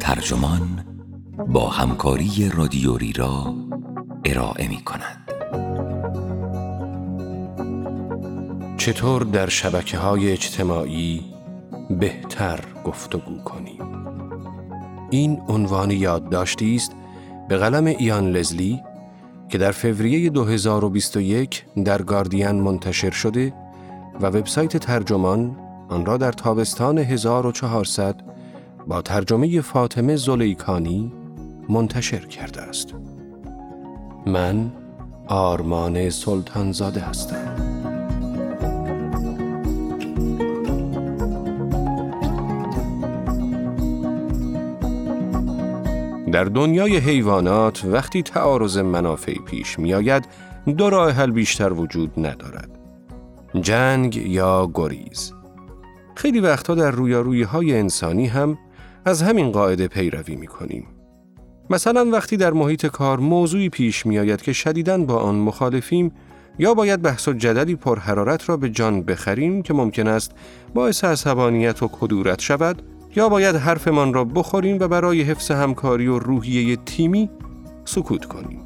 ترجمان با همکاری رادیوری را ارائه می کند. چطور در شبکه های اجتماعی بهتر گفتگو کنیم این عنوان یادداشتی است به قلم ایان لزلی که در فوریه 2021 در گاردین منتشر شده و وبسایت ترجمان آن را در تابستان 1400 با ترجمه فاطمه زلیکانی منتشر کرده است. من آرمان سلطانزاده هستم. در دنیای حیوانات وقتی تعارض منافعی پیش می آید دو راه حل بیشتر وجود ندارد. جنگ یا گریز. خیلی وقتها در رویارویی های انسانی هم از همین قاعده پیروی می کنیم. مثلا وقتی در محیط کار موضوعی پیش می آید که شدیداً با آن مخالفیم یا باید بحث و جدلی پرحرارت را به جان بخریم که ممکن است باعث عصبانیت و کدورت شود یا باید حرفمان را بخوریم و برای حفظ همکاری و روحیه تیمی سکوت کنیم.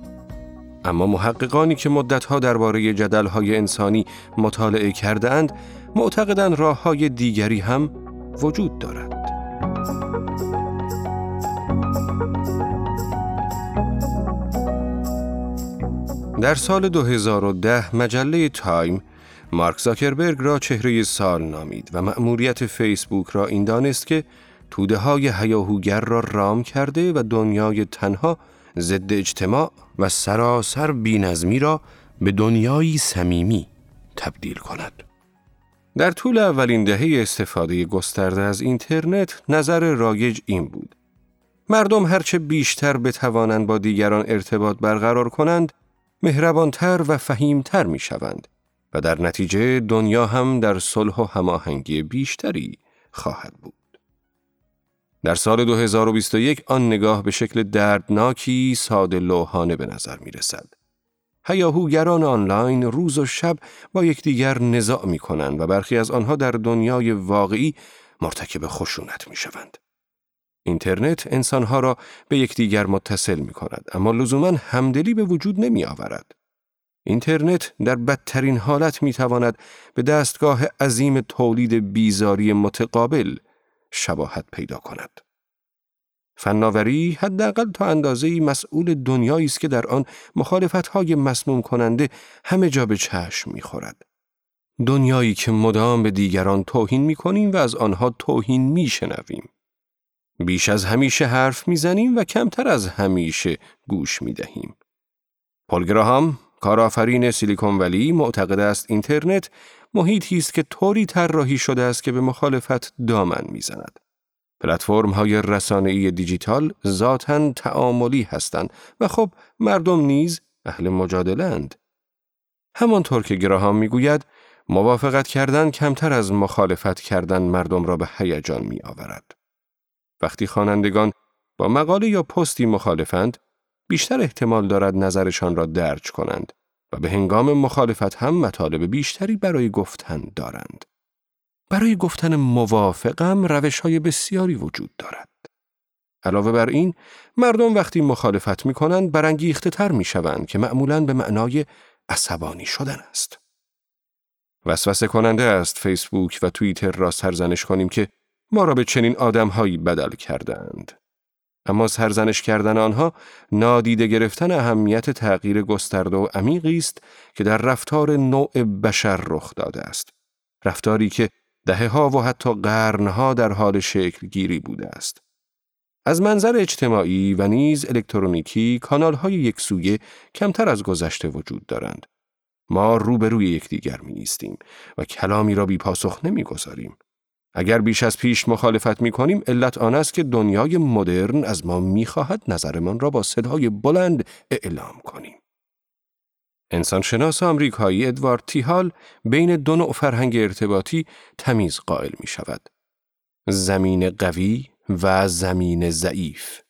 اما محققانی که مدتها درباره جدلهای انسانی مطالعه کرده اند معتقدند راه های دیگری هم وجود دارد. در سال 2010 مجله تایم مارک زاکربرگ را چهره سال نامید و مأموریت فیسبوک را این دانست که توده های هیاهوگر را رام کرده و دنیای تنها ضد اجتماع و سراسر بینظمی را به دنیایی صمیمی تبدیل کند. در طول اولین دهه استفاده گسترده از اینترنت نظر رایج این بود. مردم هرچه بیشتر بتوانند با دیگران ارتباط برقرار کنند، مهربانتر و فهیمتر می شوند و در نتیجه دنیا هم در صلح و هماهنگی بیشتری خواهد بود. در سال 2021 آن نگاه به شکل دردناکی ساده لوحانه به نظر می رسد. هیاهوگران آنلاین روز و شب با یکدیگر نزاع می کنند و برخی از آنها در دنیای واقعی مرتکب خشونت می شوند. اینترنت انسانها را به یکدیگر متصل می کند اما لزوما همدلی به وجود نمی آورد. اینترنت در بدترین حالت می تواند به دستگاه عظیم تولید بیزاری متقابل شباهت پیدا کند. فناوری حداقل تا اندازه‌ای مسئول دنیایی است که در آن مخالفت‌های مسموم کننده همه جا به چشم می‌خورد. دنیایی که مدام به دیگران توهین می‌کنیم و از آنها توهین می‌شنویم. بیش از همیشه حرف می‌زنیم و کمتر از همیشه گوش می‌دهیم. پولگراهام کارآفرین سیلیکون ولی معتقد است اینترنت محیطی است که طوری طراحی شده است که به مخالفت دامن می‌زند. پلتفرم های رسانه‌ای دیجیتال ذاتاً تعاملی هستند و خب مردم نیز اهل مجادلند. همانطور که گراهام می‌گوید موافقت کردن کمتر از مخالفت کردن مردم را به هیجان می آورد. وقتی خوانندگان با مقاله یا پستی مخالفند، بیشتر احتمال دارد نظرشان را درج کنند و به هنگام مخالفت هم مطالب بیشتری برای گفتن دارند. برای گفتن موافقم روش های بسیاری وجود دارد. علاوه بر این، مردم وقتی مخالفت می کنند برانگیخته تر می شوند که معمولاً به معنای عصبانی شدن است. وسوسه کننده است فیسبوک و توییتر را سرزنش کنیم که ما را به چنین آدمهایی بدل کردند. اما سرزنش کردن آنها نادیده گرفتن اهمیت تغییر گسترده و عمیقی است که در رفتار نوع بشر رخ داده است. رفتاری که دهه ها و حتی قرنها در حال شکل گیری بوده است. از منظر اجتماعی و نیز الکترونیکی کانال های یکسویه کمتر از گذشته وجود دارند. ما روبروی یکدیگر می نیستیم و کلامی را بی پاسخ نمی گذاریم. اگر بیش از پیش مخالفت می کنیم علت آن است که دنیای مدرن از ما می خواهد نظرمان را با صدای بلند اعلام کنیم. انسانشناس آمریکایی ادوارد تیهال بین دو نوع فرهنگ ارتباطی تمیز قائل می شود. زمین قوی و زمین ضعیف.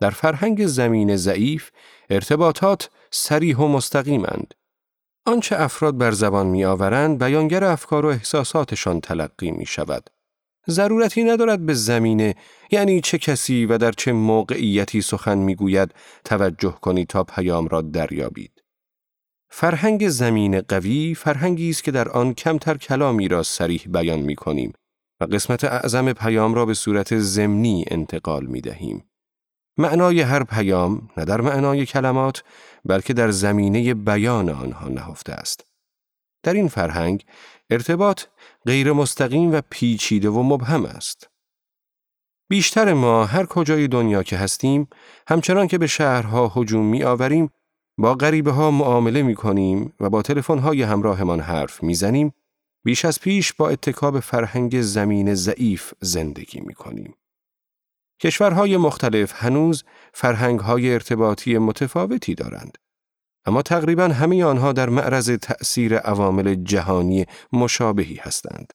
در فرهنگ زمین ضعیف ارتباطات سریح و مستقیمند. آنچه افراد بر زبان می آورند بیانگر افکار و احساساتشان تلقی می شود. ضرورتی ندارد به زمینه یعنی چه کسی و در چه موقعیتی سخن می‌گوید توجه کنید تا پیام را دریابید. فرهنگ زمین قوی فرهنگی است که در آن کمتر کلامی را سریح بیان می کنیم و قسمت اعظم پیام را به صورت زمینی انتقال می دهیم. معنای هر پیام نه در معنای کلمات بلکه در زمینه بیان آنها نهفته است. در این فرهنگ ارتباط غیر مستقیم و پیچیده و مبهم است. بیشتر ما هر کجای دنیا که هستیم همچنان که به شهرها هجوم می آوریم با غریبه ها معامله می کنیم و با تلفن های همراهمان حرف می زنیم بیش از پیش با اتکاب فرهنگ زمین ضعیف زندگی می کنیم. کشورهای مختلف هنوز فرهنگهای ارتباطی متفاوتی دارند. اما تقریبا همه آنها در معرض تأثیر عوامل جهانی مشابهی هستند.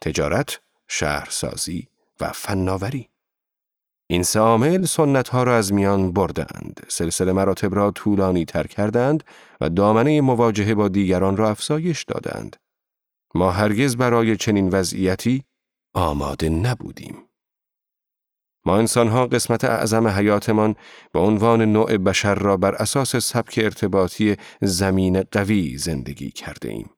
تجارت، شهرسازی و فناوری. این سه عامل سنت ها را از میان بردند، سلسله مراتب را طولانی تر کردند و دامنه مواجهه با دیگران را افزایش دادند. ما هرگز برای چنین وضعیتی آماده نبودیم. ما انسانها قسمت اعظم حیاتمان به عنوان نوع بشر را بر اساس سبک ارتباطی زمین قوی زندگی کرده ایم.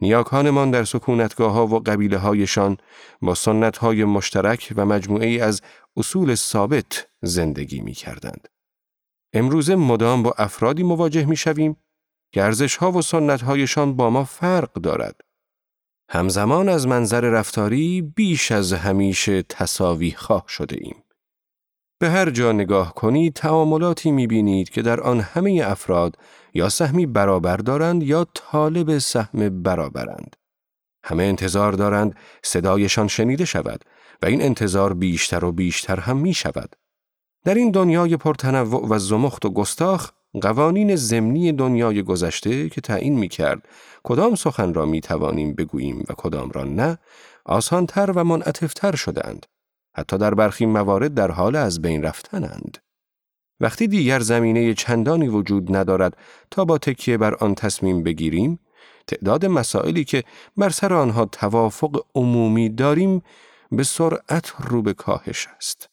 نیاکانمان در سکونتگاه ها و قبیله هایشان با سنت های مشترک و مجموعه از اصول ثابت زندگی می کردند. امروز مدام با افرادی مواجه می شویم که ارزش ها و سنت هایشان با ما فرق دارد. همزمان از منظر رفتاری بیش از همیشه تصاوی خواه شده ایم. به هر جا نگاه کنید تعاملاتی می‌بینید که در آن همه افراد یا سهمی برابر دارند یا طالب سهم برابرند. همه انتظار دارند صدایشان شنیده شود و این انتظار بیشتر و بیشتر هم می شود. در این دنیای پرتنوع و زمخت و گستاخ قوانین زمینی دنیای گذشته که تعیین می کرد کدام سخن را می توانیم بگوییم و کدام را نه آسانتر و منعطفتر شدند. حتی در برخی موارد در حال از بین رفتنند. وقتی دیگر زمینه چندانی وجود ندارد تا با تکیه بر آن تصمیم بگیریم، تعداد مسائلی که بر سر آنها توافق عمومی داریم به سرعت رو به کاهش است.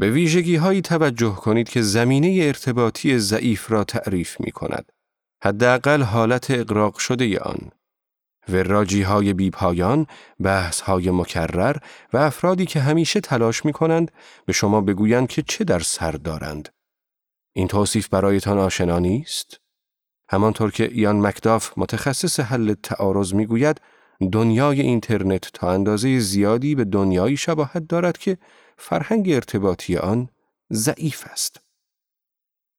به ویژگی هایی توجه کنید که زمینه ارتباطی ضعیف را تعریف می کند. حداقل حالت اقراق شده آن. وراجی های بیپایان، بحث های مکرر و افرادی که همیشه تلاش می کنند به شما بگویند که چه در سر دارند. این توصیف برایتان آشنا نیست؟ همانطور که ایان مکداف متخصص حل تعارض می‌گوید دنیای اینترنت تا اندازه زیادی به دنیایی شباهت دارد که فرهنگ ارتباطی آن ضعیف است.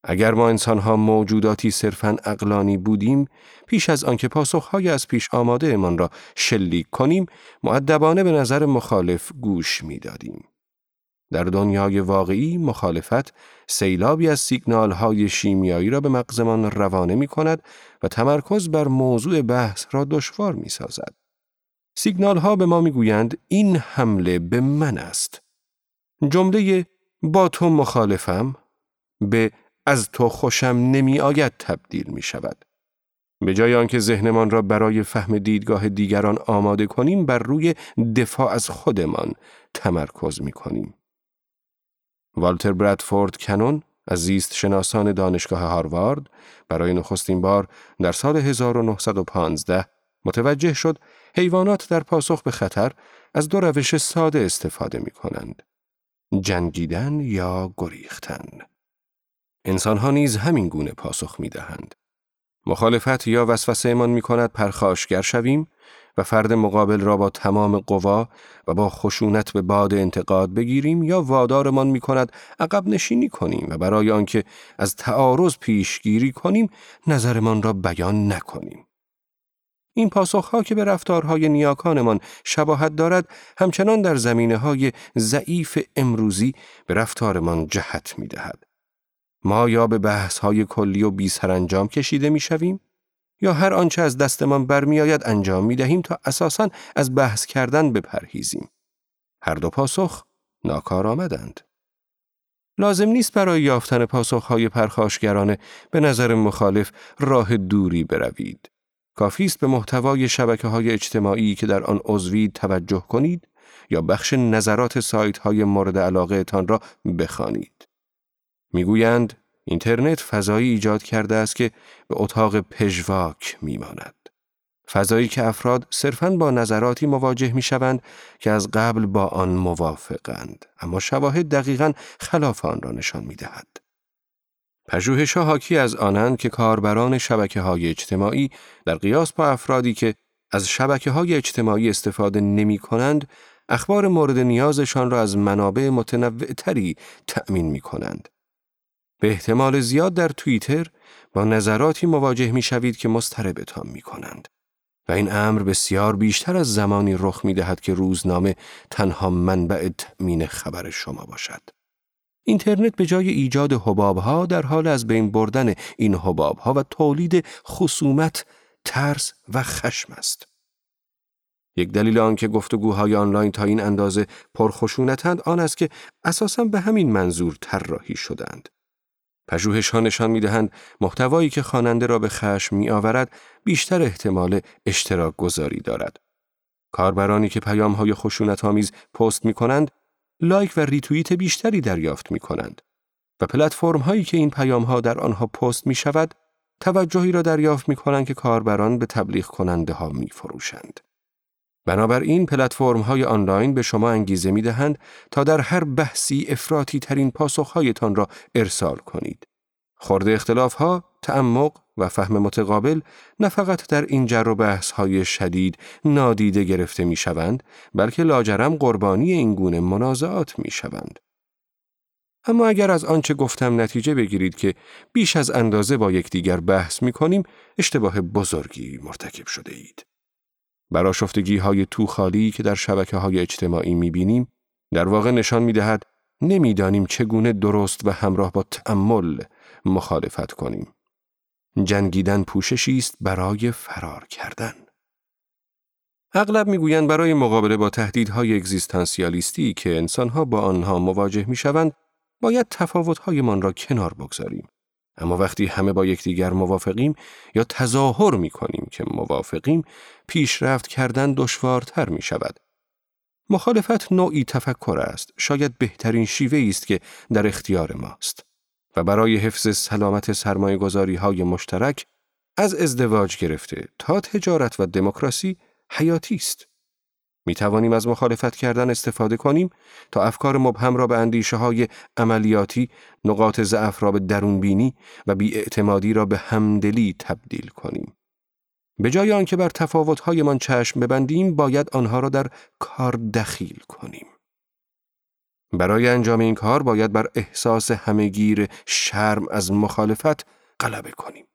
اگر ما انسانها موجوداتی صرفاً اقلانی بودیم، پیش از آنکه پاسخهای از پیش آماده من را شلیک کنیم، معدبانه به نظر مخالف گوش می‌دادیم. در دنیای واقعی مخالفت سیلابی از سیگنال های شیمیایی را به مغزمان روانه می کند و تمرکز بر موضوع بحث را دشوار می سازد. سیگنال ها به ما می گویند این حمله به من است. جمله با تو مخالفم به از تو خوشم نمی آید تبدیل می شود. به جای آنکه ذهنمان را برای فهم دیدگاه دیگران آماده کنیم بر روی دفاع از خودمان تمرکز می کنیم. والتر برادفورد کنون از زیست شناسان دانشگاه هاروارد برای نخستین بار در سال 1915 متوجه شد حیوانات در پاسخ به خطر از دو روش ساده استفاده می کنند. جنگیدن یا گریختن. انسان ها نیز همین گونه پاسخ می دهند. مخالفت یا وسوسه ایمان می کند پرخاشگر شویم و فرد مقابل را با تمام قوا و با خشونت به باد انتقاد بگیریم یا وادارمان می کند عقب نشینی کنیم و برای آنکه از تعارض پیشگیری کنیم نظرمان را بیان نکنیم. این پاسخها که به رفتارهای نیاکانمان شباهت دارد همچنان در زمینه های ضعیف امروزی به رفتارمان جهت می دهد. ما یا به بحث های کلی و بی انجام کشیده می شویم یا هر آنچه از دستمان برمیآید انجام می دهیم تا اساساً از بحث کردن بپرهیزیم. هر دو پاسخ ناکار آمدند. لازم نیست برای یافتن پاسخهای پرخاشگرانه به نظر مخالف راه دوری بروید. کافی است به محتوای شبکه های اجتماعی که در آن عضوید توجه کنید یا بخش نظرات سایت های مورد علاقه تان را بخوانید. می‌گویند اینترنت فضایی ایجاد کرده است که به اتاق پژواک میماند. فضایی که افراد صرفاً با نظراتی مواجه می شوند که از قبل با آن موافقند اما شواهد دقیقاً خلاف آن را نشان می دهد. پژوهش حاکی از آنند که کاربران شبکه های اجتماعی در قیاس با افرادی که از شبکه های اجتماعی استفاده نمی کنند، اخبار مورد نیازشان را از منابع متنوع تری تأمین می کنند. به احتمال زیاد در توییتر با نظراتی مواجه می شوید که مستربتان می کنند. و این امر بسیار بیشتر از زمانی رخ می دهد که روزنامه تنها منبع تأمین خبر شما باشد. اینترنت به جای ایجاد حبابها در حال از بین بردن این حبابها و تولید خصومت، ترس و خشم است. یک دلیل آنکه گفتگوهای آنلاین تا این اندازه پرخشونتند آن است که اساساً به همین منظور طراحی شدند. ها نشان می‌دهند محتوایی که خواننده را به خشم می آورد بیشتر احتمال اشتراک گذاری دارد. کاربرانی که پیام های خشونت آمیز پست می کنند، لایک و ریتوییت بیشتری دریافت می کنند و پلتفرم هایی که این پیام ها در آنها پست می شود، توجهی را دریافت می کنند که کاربران به تبلیغ کننده ها می فروشند. بنابراین پلتفرم های آنلاین به شما انگیزه می دهند تا در هر بحثی افراطی ترین پاسخهایتان را ارسال کنید. خورده اختلاف ها، تعمق و فهم متقابل نه فقط در این جر و بحث های شدید نادیده گرفته می شوند، بلکه لاجرم قربانی این گونه منازعات می شوند. اما اگر از آنچه گفتم نتیجه بگیرید که بیش از اندازه با یکدیگر بحث می کنیم، اشتباه بزرگی مرتکب شده اید. براشفتگی های تو خالی که در شبکه های اجتماعی می بینیم، در واقع نشان می دهد نمی‌دانیم چگونه درست و همراه با تأمل مخالفت کنیم. جنگیدن پوششی است برای فرار کردن. اغلب می‌گویند برای مقابله با تهدیدهای اگزیستانسیالیستی که انسانها با آنها مواجه می‌شوند باید تفاوتهایمان را کنار بگذاریم. اما وقتی همه با یکدیگر موافقیم یا تظاهر می کنیم که موافقیم پیشرفت کردن دشوارتر می شود. مخالفت نوعی تفکر است شاید بهترین شیوه است که در اختیار ماست و برای حفظ سلامت سرمایه گذاری های مشترک از ازدواج گرفته تا تجارت و دموکراسی حیاتی است. می توانیم از مخالفت کردن استفاده کنیم تا افکار مبهم را به اندیشه های عملیاتی، نقاط ضعف را به درونبینی و بیاعتمادی را به همدلی تبدیل کنیم. به جای آنکه بر تفاوتهایمان چشم ببندیم، باید آنها را در کار دخیل کنیم. برای انجام این کار باید بر احساس همهگیر شرم از مخالفت غلبه کنیم.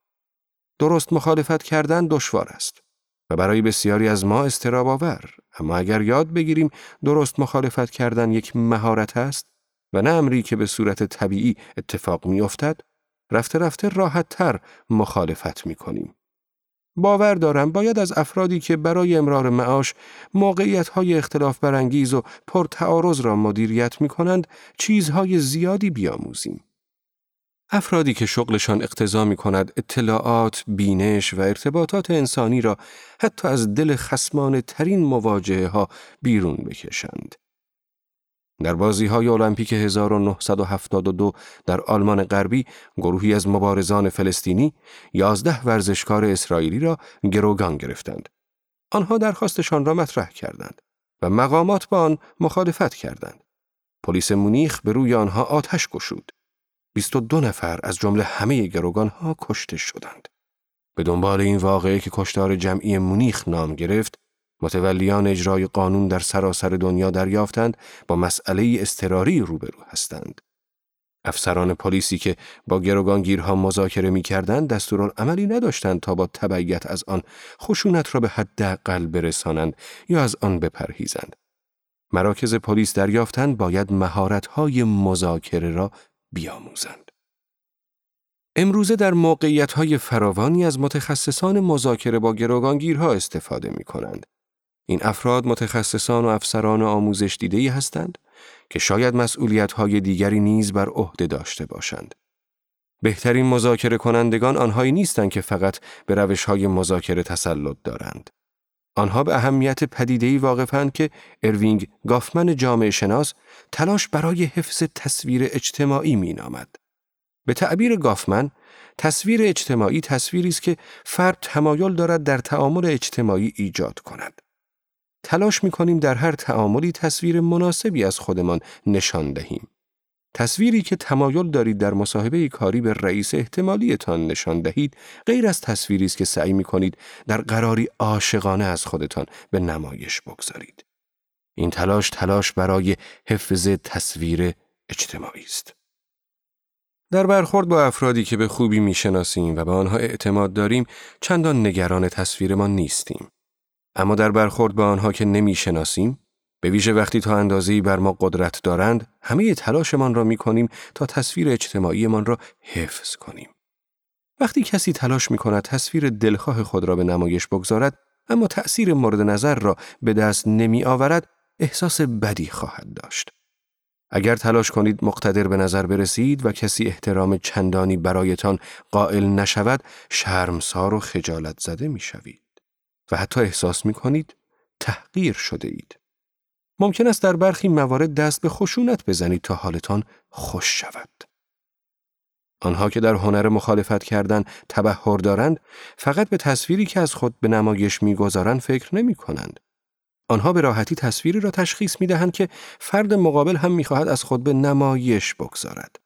درست مخالفت کردن دشوار است. و برای بسیاری از ما استراب آور اما اگر یاد بگیریم درست مخالفت کردن یک مهارت است و نه امری که به صورت طبیعی اتفاق افتد رفته رفته راحت تر مخالفت می کنیم. باور دارم باید از افرادی که برای امرار معاش موقعیت های اختلاف برانگیز و پرتعارض را مدیریت می کنند چیزهای زیادی بیاموزیم. افرادی که شغلشان اقتضا می کند اطلاعات، بینش و ارتباطات انسانی را حتی از دل خسمان ترین مواجهه ها بیرون بکشند. در بازی های المپیک 1972 در آلمان غربی گروهی از مبارزان فلسطینی یازده ورزشکار اسرائیلی را گروگان گرفتند. آنها درخواستشان را مطرح کردند و مقامات با آن مخالفت کردند. پلیس مونیخ به روی آنها آتش گشود. 22 نفر از جمله همه گروگان ها کشته شدند. به دنبال این واقعه که کشتار جمعی مونیخ نام گرفت، متولیان اجرای قانون در سراسر دنیا دریافتند با مسئله استراری روبرو هستند. افسران پلیسی که با گروگانگیرها مذاکره می کردند دستورالعملی نداشتند تا با تبعیت از آن خشونت را به حداقل برسانند یا از آن بپرهیزند. مراکز پلیس دریافتند باید مهارت‌های مذاکره را بیاموزند. امروزه در موقعیت های فراوانی از متخصصان مذاکره با گروگانگیرها استفاده می کنند. این افراد متخصصان و افسران آموزش دیده هستند که شاید مسئولیت های دیگری نیز بر عهده داشته باشند. بهترین مذاکره کنندگان آنهایی نیستند که فقط به روش های مذاکره تسلط دارند. آنها به اهمیت پدیده‌ای واقفند که اروینگ گافمن جامعه شناس تلاش برای حفظ تصویر اجتماعی می نامد. به تعبیر گافمن، تصویر اجتماعی تصویری است که فرد تمایل دارد در تعامل اجتماعی ایجاد کند. تلاش می کنیم در هر تعاملی تصویر مناسبی از خودمان نشان دهیم. تصویری که تمایل دارید در مصاحبه کاری به رئیس احتمالیتان نشان دهید غیر از تصویری است که سعی می کنید در قراری عاشقانه از خودتان به نمایش بگذارید. این تلاش تلاش برای حفظ تصویر اجتماعی است. در برخورد با افرادی که به خوبی می‌شناسیم و به آنها اعتماد داریم چندان نگران تصویرمان نیستیم. اما در برخورد با آنها که نمی‌شناسیم به ویژه وقتی تا اندازه‌ای بر ما قدرت دارند همه تلاشمان را می کنیم تا تصویر اجتماعیمان را حفظ کنیم. وقتی کسی تلاش می کند تصویر دلخواه خود را به نمایش بگذارد اما تأثیر مورد نظر را به دست نمی آورد احساس بدی خواهد داشت. اگر تلاش کنید مقتدر به نظر برسید و کسی احترام چندانی برایتان قائل نشود شرمسار و خجالت زده می شوید. و حتی احساس می کنید تحقیر شده اید. ممکن است در برخی موارد دست به خشونت بزنید تا حالتان خوش شود. آنها که در هنر مخالفت کردن تبهر دارند فقط به تصویری که از خود به نمایش می‌گذارند فکر نمی کنند. آنها به راحتی تصویری را تشخیص می دهند که فرد مقابل هم می‌خواهد از خود به نمایش بگذارد.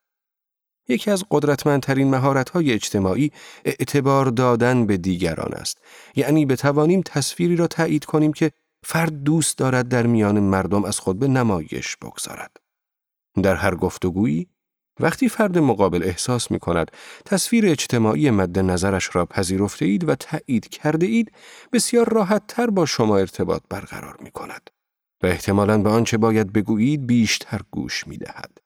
یکی از قدرتمندترین مهارت‌های اجتماعی اعتبار دادن به دیگران است. یعنی بتوانیم تصویری را تایید کنیم که فرد دوست دارد در میان مردم از خود به نمایش بگذارد. در هر گفتگویی وقتی فرد مقابل احساس می کند تصویر اجتماعی مد نظرش را پذیرفته اید و تایید کرده اید بسیار راحت تر با شما ارتباط برقرار می کند و احتمالاً به آنچه باید بگویید بیشتر گوش می دهد.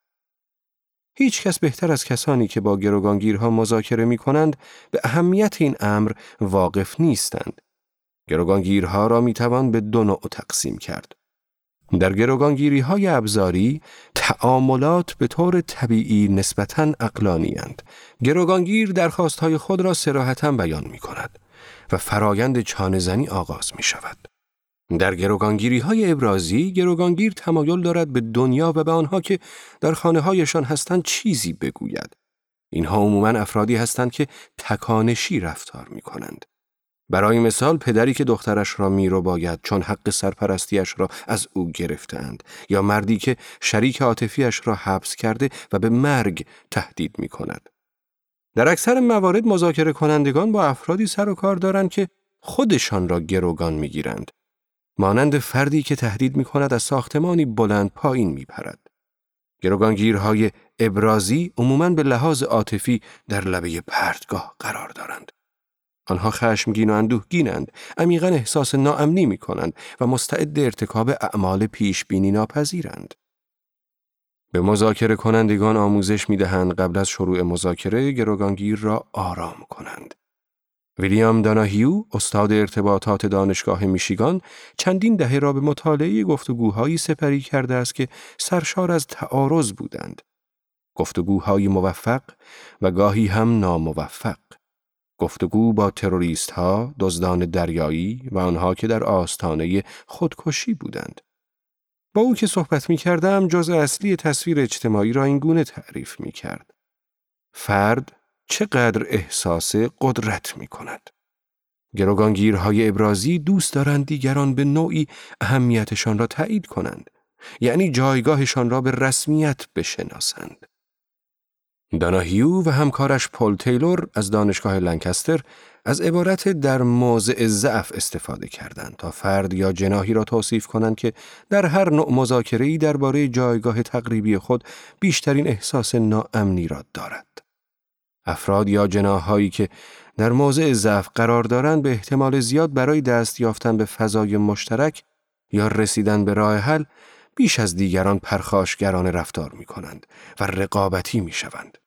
هیچ کس بهتر از کسانی که با گروگانگیرها مذاکره می کنند به اهمیت این امر واقف نیستند. گروگانگیرها را می توان به دو نوع تقسیم کرد. در گروگانگیری های ابزاری تعاملات به طور طبیعی نسبتاً اقلانی هند. گروگانگیر درخواست های خود را سراحتا بیان می کند و فرایند چانزنی آغاز می شود. در گروگانگیری های ابرازی گروگانگیر تمایل دارد به دنیا و به آنها که در خانه هایشان هستند چیزی بگوید. اینها عموما افرادی هستند که تکانشی رفتار می کنند. برای مثال پدری که دخترش را میرو باید چون حق سرپرستیش را از او گرفتند یا مردی که شریک عاطفیش را حبس کرده و به مرگ تهدید می کند. در اکثر موارد مذاکره کنندگان با افرادی سر و کار دارند که خودشان را گروگان می گیرند. مانند فردی که تهدید می کند از ساختمانی بلند پایین می پرد. گروگانگیرهای ابرازی عموماً به لحاظ عاطفی در لبه پرتگاه قرار دارند. آنها خشمگین و اندوهگینند، عمیقا احساس ناامنی می کنند و مستعد ارتکاب اعمال پیش بینی ناپذیرند. به مذاکره کنندگان آموزش می دهند قبل از شروع مذاکره گروگانگیر را آرام کنند. ویلیام داناهیو استاد ارتباطات دانشگاه میشیگان چندین دهه را به مطالعه گفتگوهایی سپری کرده است که سرشار از تعارض بودند. گفتگوهای موفق و گاهی هم ناموفق. گفتگو با تروریست ها، دزدان دریایی و آنها که در آستانه خودکشی بودند. با او که صحبت می کردم جز اصلی تصویر اجتماعی را این گونه تعریف می کرد. فرد چقدر احساس قدرت می کند. گروگانگیرهای ابرازی دوست دارند دیگران به نوعی اهمیتشان را تایید کنند. یعنی جایگاهشان را به رسمیت بشناسند. داناهیو و همکارش پل تیلور از دانشگاه لنکستر از عبارت در موضع ضعف استفاده کردند تا فرد یا جناهی را توصیف کنند که در هر نوع مذاکره‌ای درباره جایگاه تقریبی خود بیشترین احساس ناامنی را دارد. افراد یا جناهایی که در موضع ضعف قرار دارند به احتمال زیاد برای دست یافتن به فضای مشترک یا رسیدن به راه حل بیش از دیگران پرخاشگرانه رفتار می کنند و رقابتی می شوند.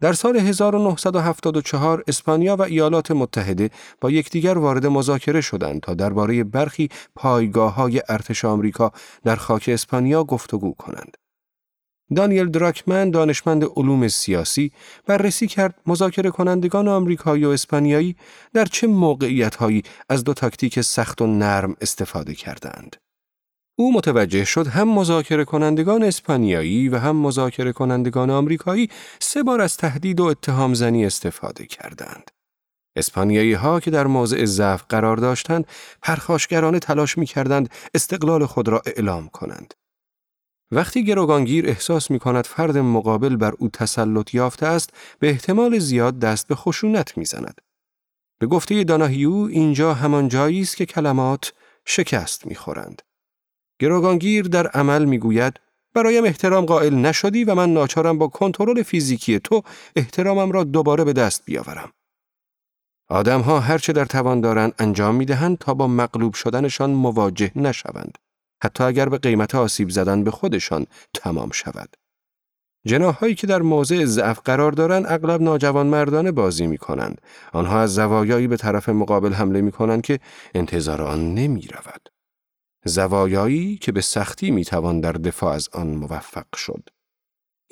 در سال 1974 اسپانیا و ایالات متحده با یکدیگر وارد مذاکره شدند تا درباره برخی پایگاه های ارتش آمریکا در خاک اسپانیا گفتگو کنند. دانیل دراکمن دانشمند علوم سیاسی بررسی کرد مذاکره کنندگان آمریکایی و اسپانیایی در چه موقعیت هایی از دو تاکتیک سخت و نرم استفاده کردند. او متوجه شد هم مذاکره کنندگان اسپانیایی و هم مذاکره کنندگان آمریکایی سه بار از تهدید و اتهام زنی استفاده کردند. اسپانیایی ها که در موضع ضعف قرار داشتند، پرخاشگرانه تلاش می کردند استقلال خود را اعلام کنند. وقتی گروگانگیر احساس می کند فرد مقابل بر او تسلط یافته است، به احتمال زیاد دست به خشونت می زند. به گفته داناهیو اینجا همان جایی است که کلمات شکست می خورند. گروگانگیر در عمل می گوید برایم احترام قائل نشدی و من ناچارم با کنترل فیزیکی تو احترامم را دوباره به دست بیاورم. آدمها هرچه در توان دارند انجام می دهند تا با مغلوب شدنشان مواجه نشوند. حتی اگر به قیمت آسیب زدن به خودشان تمام شود. جناهایی که در موضع ضعف قرار دارند اغلب ناجوان مردانه بازی می کنند. آنها از زوایایی به طرف مقابل حمله می کنند که انتظار آن نمی رود. زوایایی که به سختی می توان در دفاع از آن موفق شد.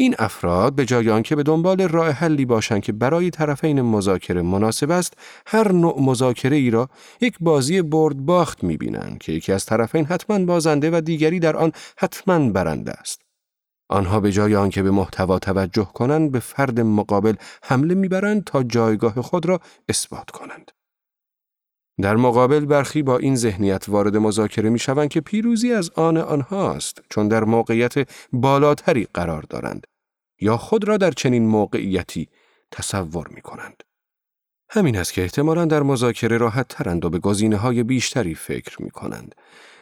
این افراد به جای آنکه به دنبال راه حلی باشند که برای طرفین مذاکره مناسب است هر نوع مذاکره ای را یک بازی برد باخت می بینند که یکی از طرفین حتما بازنده و دیگری در آن حتما برنده است. آنها به جای آنکه به محتوا توجه کنند به فرد مقابل حمله می‌برند تا جایگاه خود را اثبات کنند. در مقابل برخی با این ذهنیت وارد مذاکره می شوند که پیروزی از آن آنهاست چون در موقعیت بالاتری قرار دارند یا خود را در چنین موقعیتی تصور می کنند. همین است که احتمالا در مذاکره راحت ترند و به گزینه های بیشتری فکر می کنند.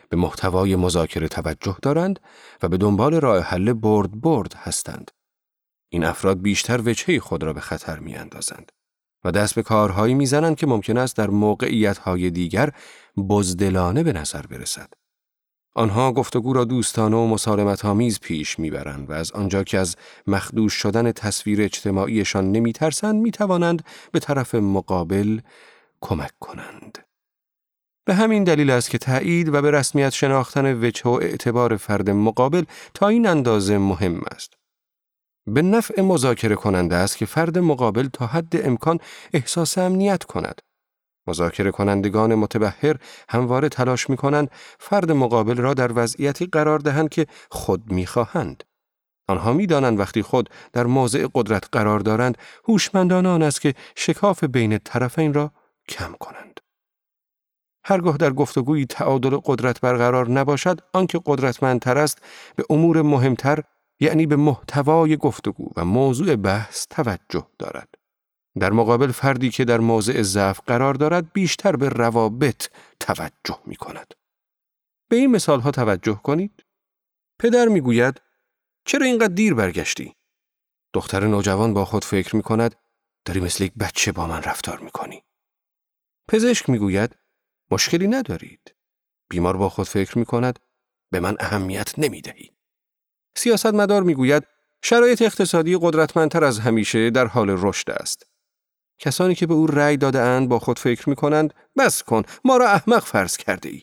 به محتوای مذاکره توجه دارند و به دنبال راه حل برد برد هستند. این افراد بیشتر وجهه خود را به خطر می اندازند. و دست به کارهایی می‌زنند که ممکن است در موقعیت‌های دیگر بزدلانه به نظر برسد. آنها گفتگو را دوستانه و مسالمت آمیز پیش می‌برند و از آنجا که از مخدوش شدن تصویر اجتماعیشان نمیترسند می‌توانند به طرف مقابل کمک کنند. به همین دلیل است که تایید و به رسمیت شناختن وجه و اعتبار فرد مقابل تا این اندازه مهم است. به نفع مذاکره کننده است که فرد مقابل تا حد امکان احساس امنیت کند. مذاکره کنندگان متبهر همواره تلاش می کنند فرد مقابل را در وضعیتی قرار دهند که خود می خواهند. آنها می دانند وقتی خود در موضع قدرت قرار دارند هوشمندانه آن است که شکاف بین طرفین را کم کنند. هرگاه در گفتگویی تعادل قدرت برقرار نباشد آنکه قدرتمندتر است به امور مهمتر یعنی به محتوای گفتگو و موضوع بحث توجه دارد. در مقابل فردی که در موضع ضعف قرار دارد بیشتر به روابط توجه می کند. به این مثال ها توجه کنید. پدر می گوید چرا اینقدر دیر برگشتی؟ دختر نوجوان با خود فکر می کند داری مثل یک بچه با من رفتار می کنی. پزشک می گوید مشکلی ندارید. بیمار با خود فکر می کند به من اهمیت نمی دهید. سیاستمدار می‌گوید شرایط اقتصادی قدرتمندتر از همیشه در حال رشد است. کسانی که به او رأی داده اند با خود فکر می کنند بس کن ما را احمق فرض کرده ای.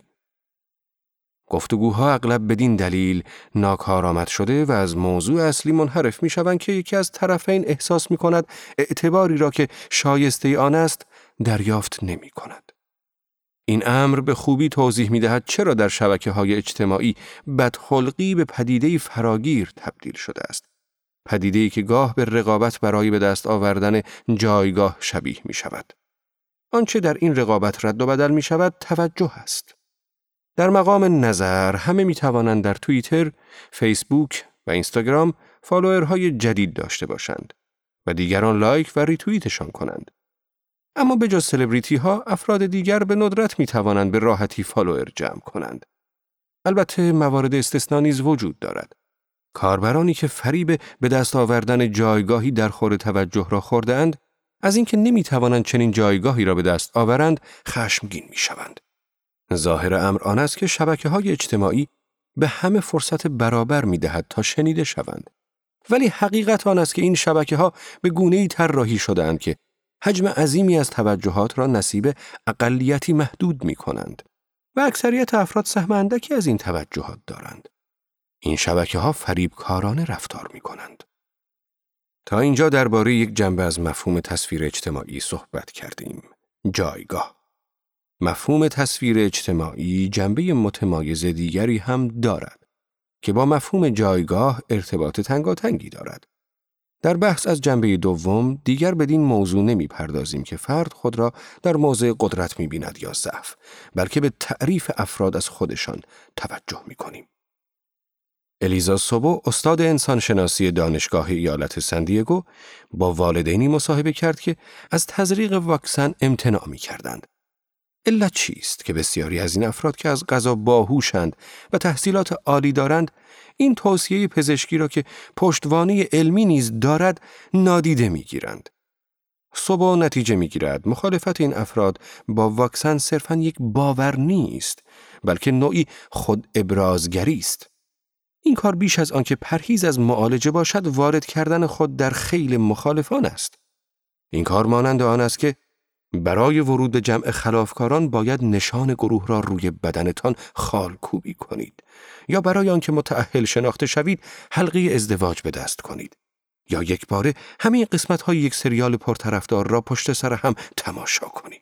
گفتگوها اغلب بدین دلیل ناکارآمد شده و از موضوع اصلی منحرف می شوند که یکی از طرفین احساس می کند اعتباری را که شایسته آن است دریافت نمی کند. این امر به خوبی توضیح می دهد چرا در شبکه های اجتماعی بدخلقی به پدیده فراگیر تبدیل شده است. پدیده که گاه به رقابت برای به دست آوردن جایگاه شبیه می شود. آنچه در این رقابت رد و بدل می شود توجه است. در مقام نظر همه می توانند در توییتر، فیسبوک و اینستاگرام فالوورهای جدید داشته باشند و دیگران لایک و ریتوییتشان کنند. اما به جز سلبریتی ها افراد دیگر به ندرت می توانند به راحتی فالوور جمع کنند. البته موارد استثنا وجود دارد. کاربرانی که فریب به دست آوردن جایگاهی در خور توجه را خورده اند، از اینکه نمی توانند چنین جایگاهی را به دست آورند، خشمگین می شوند. ظاهر امر آن است که شبکه های اجتماعی به همه فرصت برابر می دهد تا شنیده شوند. ولی حقیقت آن است که این شبکه ها به گونه ای طراحی شدهاند که حجم عظیمی از توجهات را نصیب اقلیتی محدود می کنند و اکثریت افراد سهم اندکی از این توجهات دارند. این شبکه ها فریبکارانه رفتار می کنند. تا اینجا درباره یک جنبه از مفهوم تصویر اجتماعی صحبت کردیم. جایگاه. مفهوم تصویر اجتماعی جنبه متمایز دیگری هم دارد که با مفهوم جایگاه ارتباط تنگاتنگی دارد. در بحث از جنبه دوم دیگر بدین موضوع نمی پردازیم که فرد خود را در موضع قدرت می بیند یا ضعف بلکه به تعریف افراد از خودشان توجه می کنیم. الیزا سوبو استاد انسانشناسی دانشگاه ایالت سندیگو با والدینی مصاحبه کرد که از تزریق واکسن امتناع می کردند. علت چیست که بسیاری از این افراد که از غذا باهوشند و تحصیلات عالی دارند این توصیه پزشکی را که پشتوانه علمی نیز دارد نادیده می‌گیرند. صبح نتیجه می‌گیرد مخالفت این افراد با واکسن صرفا یک باور نیست بلکه نوعی خود ابرازگری است. این کار بیش از آنکه پرهیز از معالجه باشد وارد کردن خود در خیل مخالفان است. این کار مانند آن است که برای ورود به جمع خلافکاران باید نشان گروه را روی بدنتان خالکوبی کنید یا برای آنکه متأهل شناخته شوید حلقه ازدواج به دست کنید یا یک باره همین قسمت های یک سریال پرطرفدار را پشت سر هم تماشا کنید.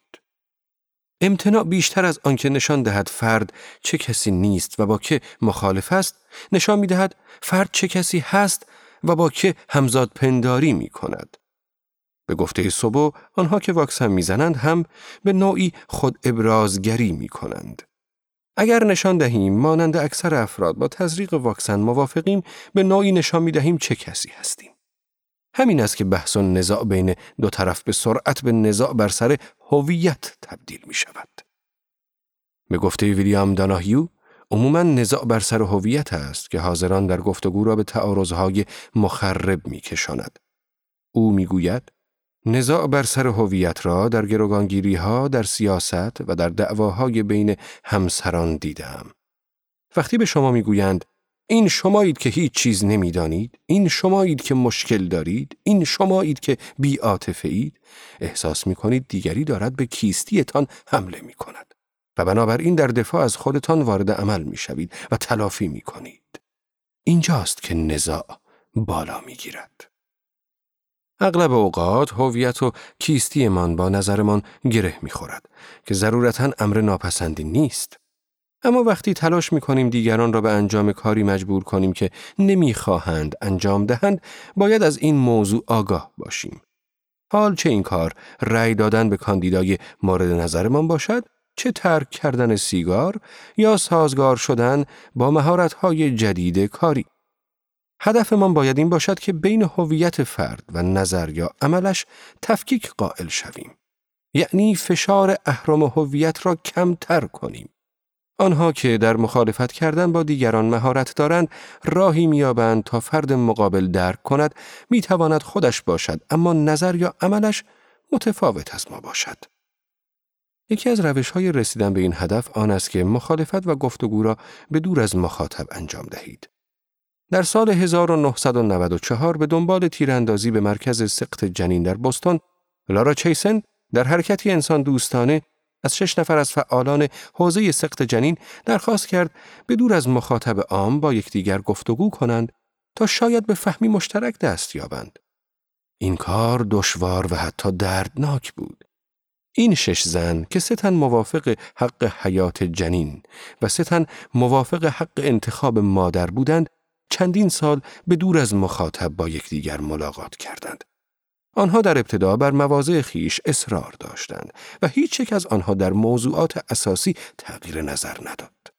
امتناع بیشتر از آنکه نشان دهد فرد چه کسی نیست و با که مخالف است نشان می دهد فرد چه کسی هست و با که همزاد پنداری می کند. به گفته صبح آنها که واکسن می‌زنند هم به نوعی خود ابرازگری می کنند. اگر نشان دهیم مانند اکثر افراد با تزریق واکسن موافقیم به نوعی نشان می دهیم چه کسی هستیم. همین است که بحث و نزاع بین دو طرف به سرعت به نزاع بر سر هویت تبدیل می شود. به گفته ویلیام داناهیو عموما نزاع بر سر هویت است که حاضران در گفتگو را به تعارضهای مخرب می کشاند. او می‌گوید نزاع بر سر هویت را در گروگانگیری ها در سیاست و در دعواهای بین همسران دیدم. وقتی به شما می‌گویند این شمایید که هیچ چیز نمی‌دانید، این شمایید که مشکل دارید، این شمایید که بی اید، احساس می کنید دیگری دارد به کیستیتان حمله می کند. و بنابراین در دفاع از خودتان وارد عمل می شوید و تلافی می کنید. اینجاست که نزاع بالا می گیرد. اغلب اوقات هویت و کیستیمان با نظرمان گره می‌خورد که ضرورتا امر ناپسندی نیست. اما وقتی تلاش می کنیم دیگران را به انجام کاری مجبور کنیم که نمی‌خواهند انجام دهند باید از این موضوع آگاه باشیم. حال چه این کار رأی دادن به کاندیدای مورد نظرمان باشد چه ترک کردن سیگار یا سازگار شدن با مهارت‌های جدید کاری هدفمان باید این باشد که بین هویت فرد و نظر یا عملش تفکیک قائل شویم. یعنی فشار اهرام هویت را کمتر کنیم. آنها که در مخالفت کردن با دیگران مهارت دارند راهی میابند تا فرد مقابل درک کند می‌تواند خودش باشد اما نظر یا عملش متفاوت از ما باشد. یکی از روش های رسیدن به این هدف آن است که مخالفت و گفتگو را به دور از مخاطب انجام دهید. در سال 1994 به دنبال تیراندازی به مرکز سقط جنین در بستون، لارا چیسن در حرکتی انسان دوستانه از شش نفر از فعالان حوزه سقط جنین درخواست کرد به دور از مخاطب عام با یکدیگر گفتگو کنند تا شاید به فهمی مشترک دست یابند. این کار دشوار و حتی دردناک بود. این شش زن که ستن موافق حق حیات جنین و ستن موافق حق انتخاب مادر بودند چندین سال به دور از مخاطب با یکدیگر ملاقات کردند. آنها در ابتدا بر مواضع خیش اصرار داشتند و هیچ یک از آنها در موضوعات اساسی تغییر نظر نداد.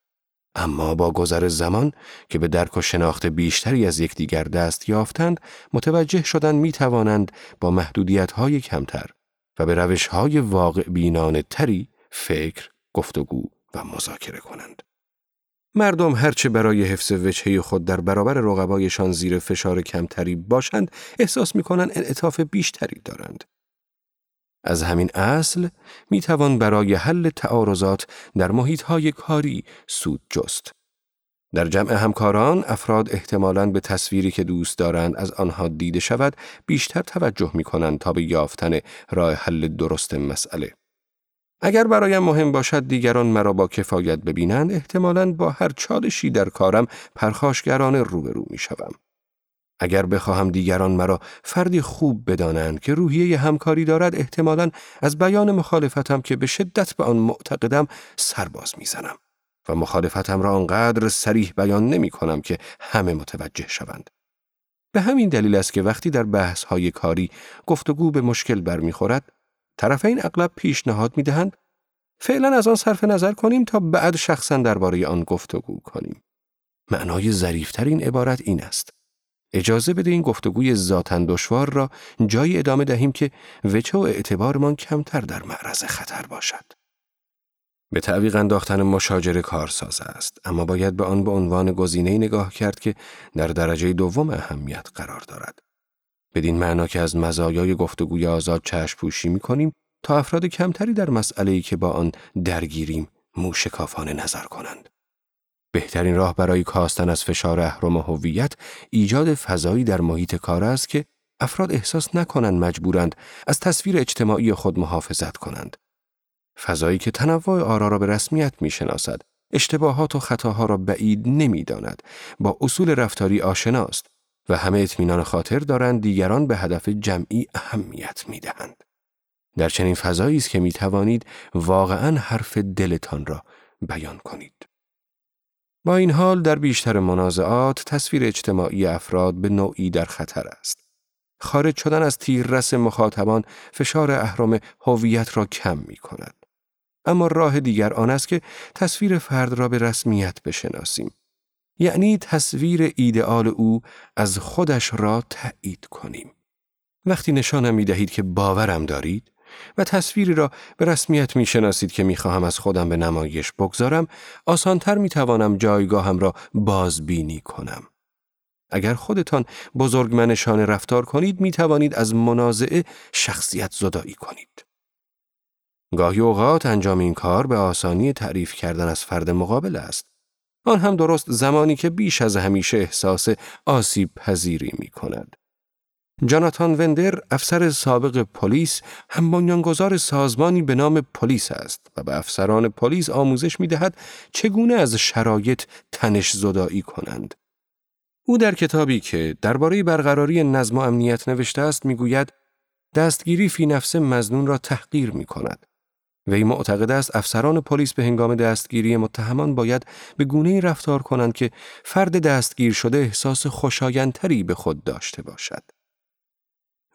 اما با گذر زمان که به درک و شناخت بیشتری از یکدیگر دست یافتند، متوجه شدند می توانند با محدودیت های کمتر و به روش های واقع بینانه تری فکر، گفتگو و مذاکره کنند. مردم هرچه برای حفظ وجهه خود در برابر رقبایشان زیر فشار کمتری باشند احساس می‌کنند انعطاف بیشتری دارند. از همین اصل می توان برای حل تعارضات در محیط های کاری سود جست. در جمع همکاران افراد احتمالاً به تصویری که دوست دارند از آنها دیده شود بیشتر توجه می کنند تا به یافتن راه حل درست مسئله. اگر برایم مهم باشد دیگران مرا با کفایت ببینند احتمالاً با هر چالشی در کارم پرخاشگرانه روبرو می شوم. اگر بخواهم دیگران مرا فردی خوب بدانند که روحیه همکاری دارد احتمالاً از بیان مخالفتم که به شدت به آن معتقدم سرباز می‌زنم و مخالفتم را آنقدر سریح بیان نمی کنم که همه متوجه شوند. به همین دلیل است که وقتی در بحث های کاری گفتگو به مشکل برمیخورد طرفین اغلب پیشنهاد می دهند فعلا از آن صرف نظر کنیم تا بعد شخصا درباره آن گفتگو کنیم. معنای ظریفتر این عبارت این است. اجازه بده این گفتگوی ذاتن دشوار را جایی ادامه دهیم که وچه و اعتبارمان کمتر در معرض خطر باشد. به تعویق انداختن مشاجره کارساز است اما باید به آن به عنوان گزینه نگاه کرد که در درجه دوم اهمیت قرار دارد. بدین معنا که از مزایای گفتگوی آزاد چشم پوشی می کنیم تا افراد کمتری در مسئله‌ای که با آن درگیریم موشکافانه نظر کنند. بهترین راه برای کاستن از فشار اهرم هویت ایجاد فضایی در محیط کار است که افراد احساس نکنند مجبورند از تصویر اجتماعی خود محافظت کنند. فضایی که تنوع آرا را به رسمیت می‌شناسد، اشتباهات و خطاها را بعید نمی‌داند، با اصول رفتاری آشناست و همه اطمینان خاطر دارند دیگران به هدف جمعی اهمیت می‌دهند. در چنین فضایی است که می توانید واقعا حرف دلتان را بیان کنید. با این حال در بیشتر منازعات تصویر اجتماعی افراد به نوعی در خطر است. خارج شدن از تیررس مخاطبان فشار اهرام هویت را کم می کند. اما راه دیگر آن است که تصویر فرد را به رسمیت بشناسیم. یعنی تصویر ایدئال او از خودش را تایید کنیم. وقتی نشانم می دهید که باورم دارید و تصویری را به رسمیت می شناسید که می خواهم از خودم به نمایش بگذارم، آسانتر می توانم جایگاهم را بازبینی کنم. اگر خودتان بزرگمنشان رفتار کنید می توانید از منازعه شخصیت زدایی کنید. گاهی اوقات انجام این کار به آسانی تعریف کردن از فرد مقابل است. آن هم درست زمانی که بیش از همیشه احساس آسیب پذیری می کند. جاناتان وندر افسر سابق پلیس هم بنیانگذار سازمانی به نام پلیس است و به افسران پلیس آموزش می دهد چگونه از شرایط تنش زدایی کنند. او در کتابی که درباره برقراری نظم و امنیت نوشته است می‌گوید دستگیری فی نفس مزنون را تحقیر می کند. وی معتقد است افسران پلیس به هنگام دستگیری متهمان باید به گونه رفتار کنند که فرد دستگیر شده احساس خوشایندتری به خود داشته باشد.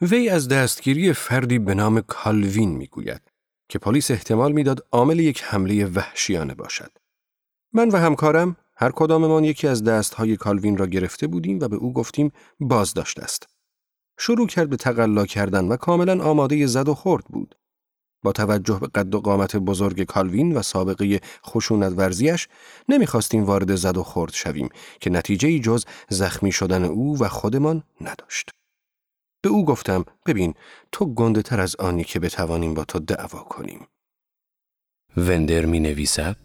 وی از دستگیری فردی به نام کالوین می‌گوید که پلیس احتمال می‌داد عامل یک حمله وحشیانه باشد. من و همکارم هر کداممان یکی از دستهای کالوین را گرفته بودیم و به او گفتیم بازداشت است. شروع کرد به تقلا کردن و کاملا آماده زد و خورد بود. با توجه به قد و قامت بزرگ کالوین و سابقه خشونت ورزیش نمی‌خواستیم وارد زد و خورد شویم که نتیجه جز زخمی شدن او و خودمان نداشت. به او گفتم ببین تو گنده تر از آنی که بتوانیم با تو دعوا کنیم. وندر می نویسد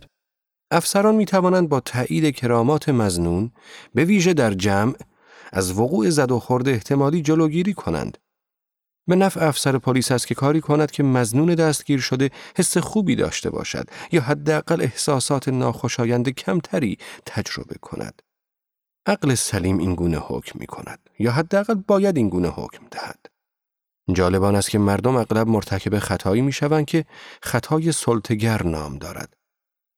افسران می توانند با تایید کرامات مزنون به ویژه در جمع از وقوع زد و خورد احتمالی جلوگیری کنند. به نفع افسر پلیس است که کاری کند که مزنون دستگیر شده حس خوبی داشته باشد یا حداقل احساسات ناخوشایند کمتری تجربه کند. عقل سلیم این گونه حکم می کند یا حداقل باید این گونه حکم دهد. جالبان است که مردم اغلب مرتکب خطایی می شوند که خطای سلطگر نام دارد.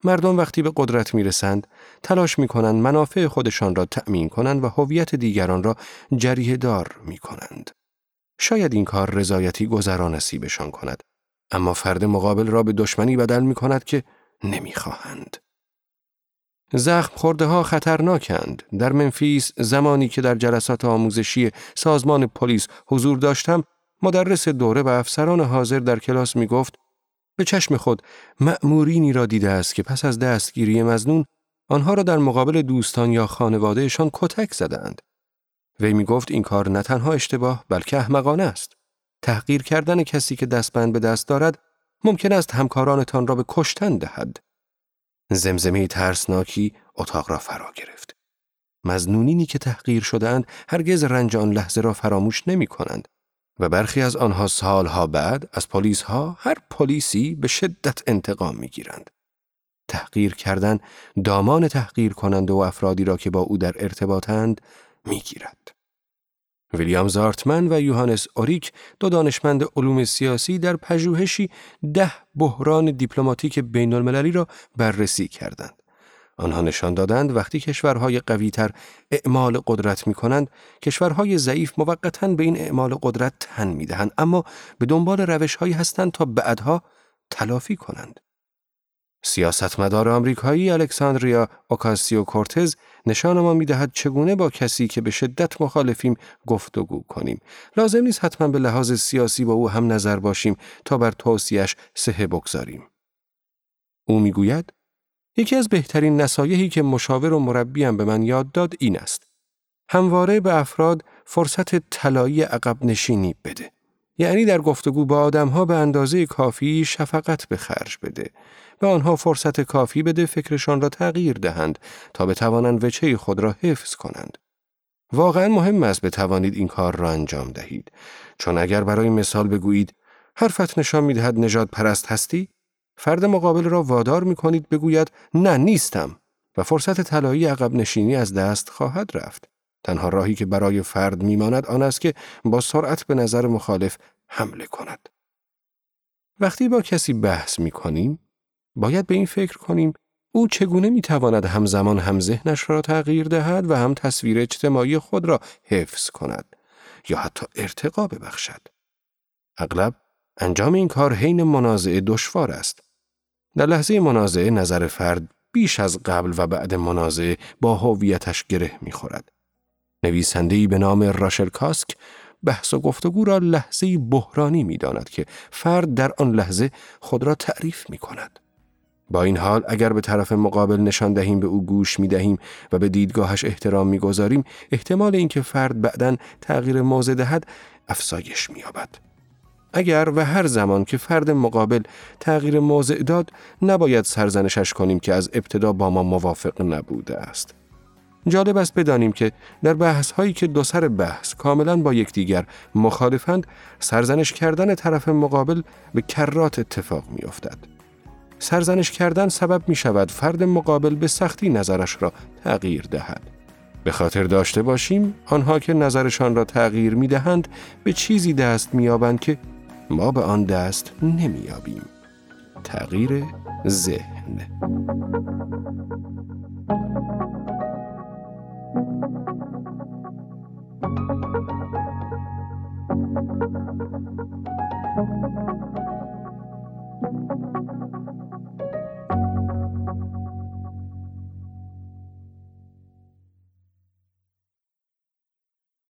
مردم وقتی به قدرت می رسند تلاش می کنند منافع خودشان را تأمین کنند و هویت دیگران را جریه دار می کنند. شاید این کار رضایتی گذران نصیبشان کند اما فرد مقابل را به دشمنی بدل می کند که نمی خواهند. زخم خورده ها خطرناکند. در منفیس زمانی که در جلسات آموزشی سازمان پلیس حضور داشتم، مدرس دوره و افسران حاضر در کلاس می گفت به چشم خود مأمورینی را دیده است که پس از دستگیری مزنون آنها را در مقابل دوستان یا خانوادهشان کتک زدند. وی می گفت این کار نه تنها اشتباه بلکه احمقانه است. تحقیر کردن کسی که دستبند به دست دارد ممکن است همکارانتان را به کشتن دهد. زمزمه ترسناکی اتاق را فرا گرفت. مزنونینی که تحقیر شدهاند هرگز رنج آن لحظه را فراموش نمی کنند و برخی از آنها سالها بعد از پلیس ها هر پلیسی به شدت انتقام می گیرند. تحقیر کردن دامان تحقیر کنند و افرادی را که با او در ارتباطند می گیرد. ویلیام زارتمن و یوهانس اوریک دو دانشمند علوم سیاسی در پژوهشی ده بحران دیپلماتیک بین المللی را بررسی کردند. آنها نشان دادند وقتی کشورهای قویتر اعمال قدرت می کنند، کشورهای ضعیف موقتا به این اعمال قدرت تن می دهند، اما به دنبال روش هایی هستند تا بعدها تلافی کنند. سیاستمدار آمریکایی الکساندریا اوکاسیو کورتز نشان ما می‌دهد چگونه با کسی که به شدت مخالفیم گفتگو کنیم. لازم نیست حتما به لحاظ سیاسی با او هم نظر باشیم تا بر توصیش سه بگذاریم. او می‌گوید یکی از بهترین نصایحی که مشاور و مربیم به من یاد داد این است. همواره به افراد فرصت طلایی عقب نشینی بده. یعنی در گفتگو با آدمها به اندازه کافی شفقت به خرج بده. به آنها فرصت کافی بده فکرشان را تغییر دهند تا بتوانند وچه خود را حفظ کنند. واقعا مهم است بتوانید این کار را انجام دهید. چون اگر برای مثال بگویید حرفت نشان می‌دهد نجات پرست هستی فرد مقابل را وادار می کنید بگوید نه نیستم و فرصت طلایی عقب نشینی از دست خواهد رفت. تنها راهی که برای فرد میماند آن است که با سرعت به نظر مخالف حمله کند. وقتی با کسی بحث می کنیم، باید به این فکر کنیم او چگونه می تواند همزمان هم ذهنش را تغییر دهد و هم تصویر اجتماعی خود را حفظ کند یا حتی ارتقا ببخشد. اغلب انجام این کار حین منازعه دشوار است. در لحظه منازعه نظر فرد بیش از قبل و بعد منازعه با هویتش گره می‌خورد. نویسنده‌ای به نام راشل کاسک بحث و گفتگو را لحظه بحرانی می داند که فرد در آن لحظه خود را تعریف می کند. با این حال اگر به طرف مقابل نشان دهیم به او گوش می دهیم و به دیدگاهش احترام می گذاریم احتمال اینکه فرد بعدا تغییر موضع دهد افزایش می یابد. اگر و هر زمان که فرد مقابل تغییر موضع داد نباید سرزنشش کنیم که از ابتدا با ما موافق نبوده است. جالب است بدانیم که در بحث هایی که دو سر بحث کاملا با یکدیگر مخالفند سرزنش کردن طرف مقابل به کرات اتفاق می افتد. سرزنش کردن سبب می شود فرد مقابل به سختی نظرش را تغییر دهد. به خاطر داشته باشیم آنها که نظرشان را تغییر می دهند به چیزی دست می یابند که ما به آن دست نمی یابیم. تغییر ذهن.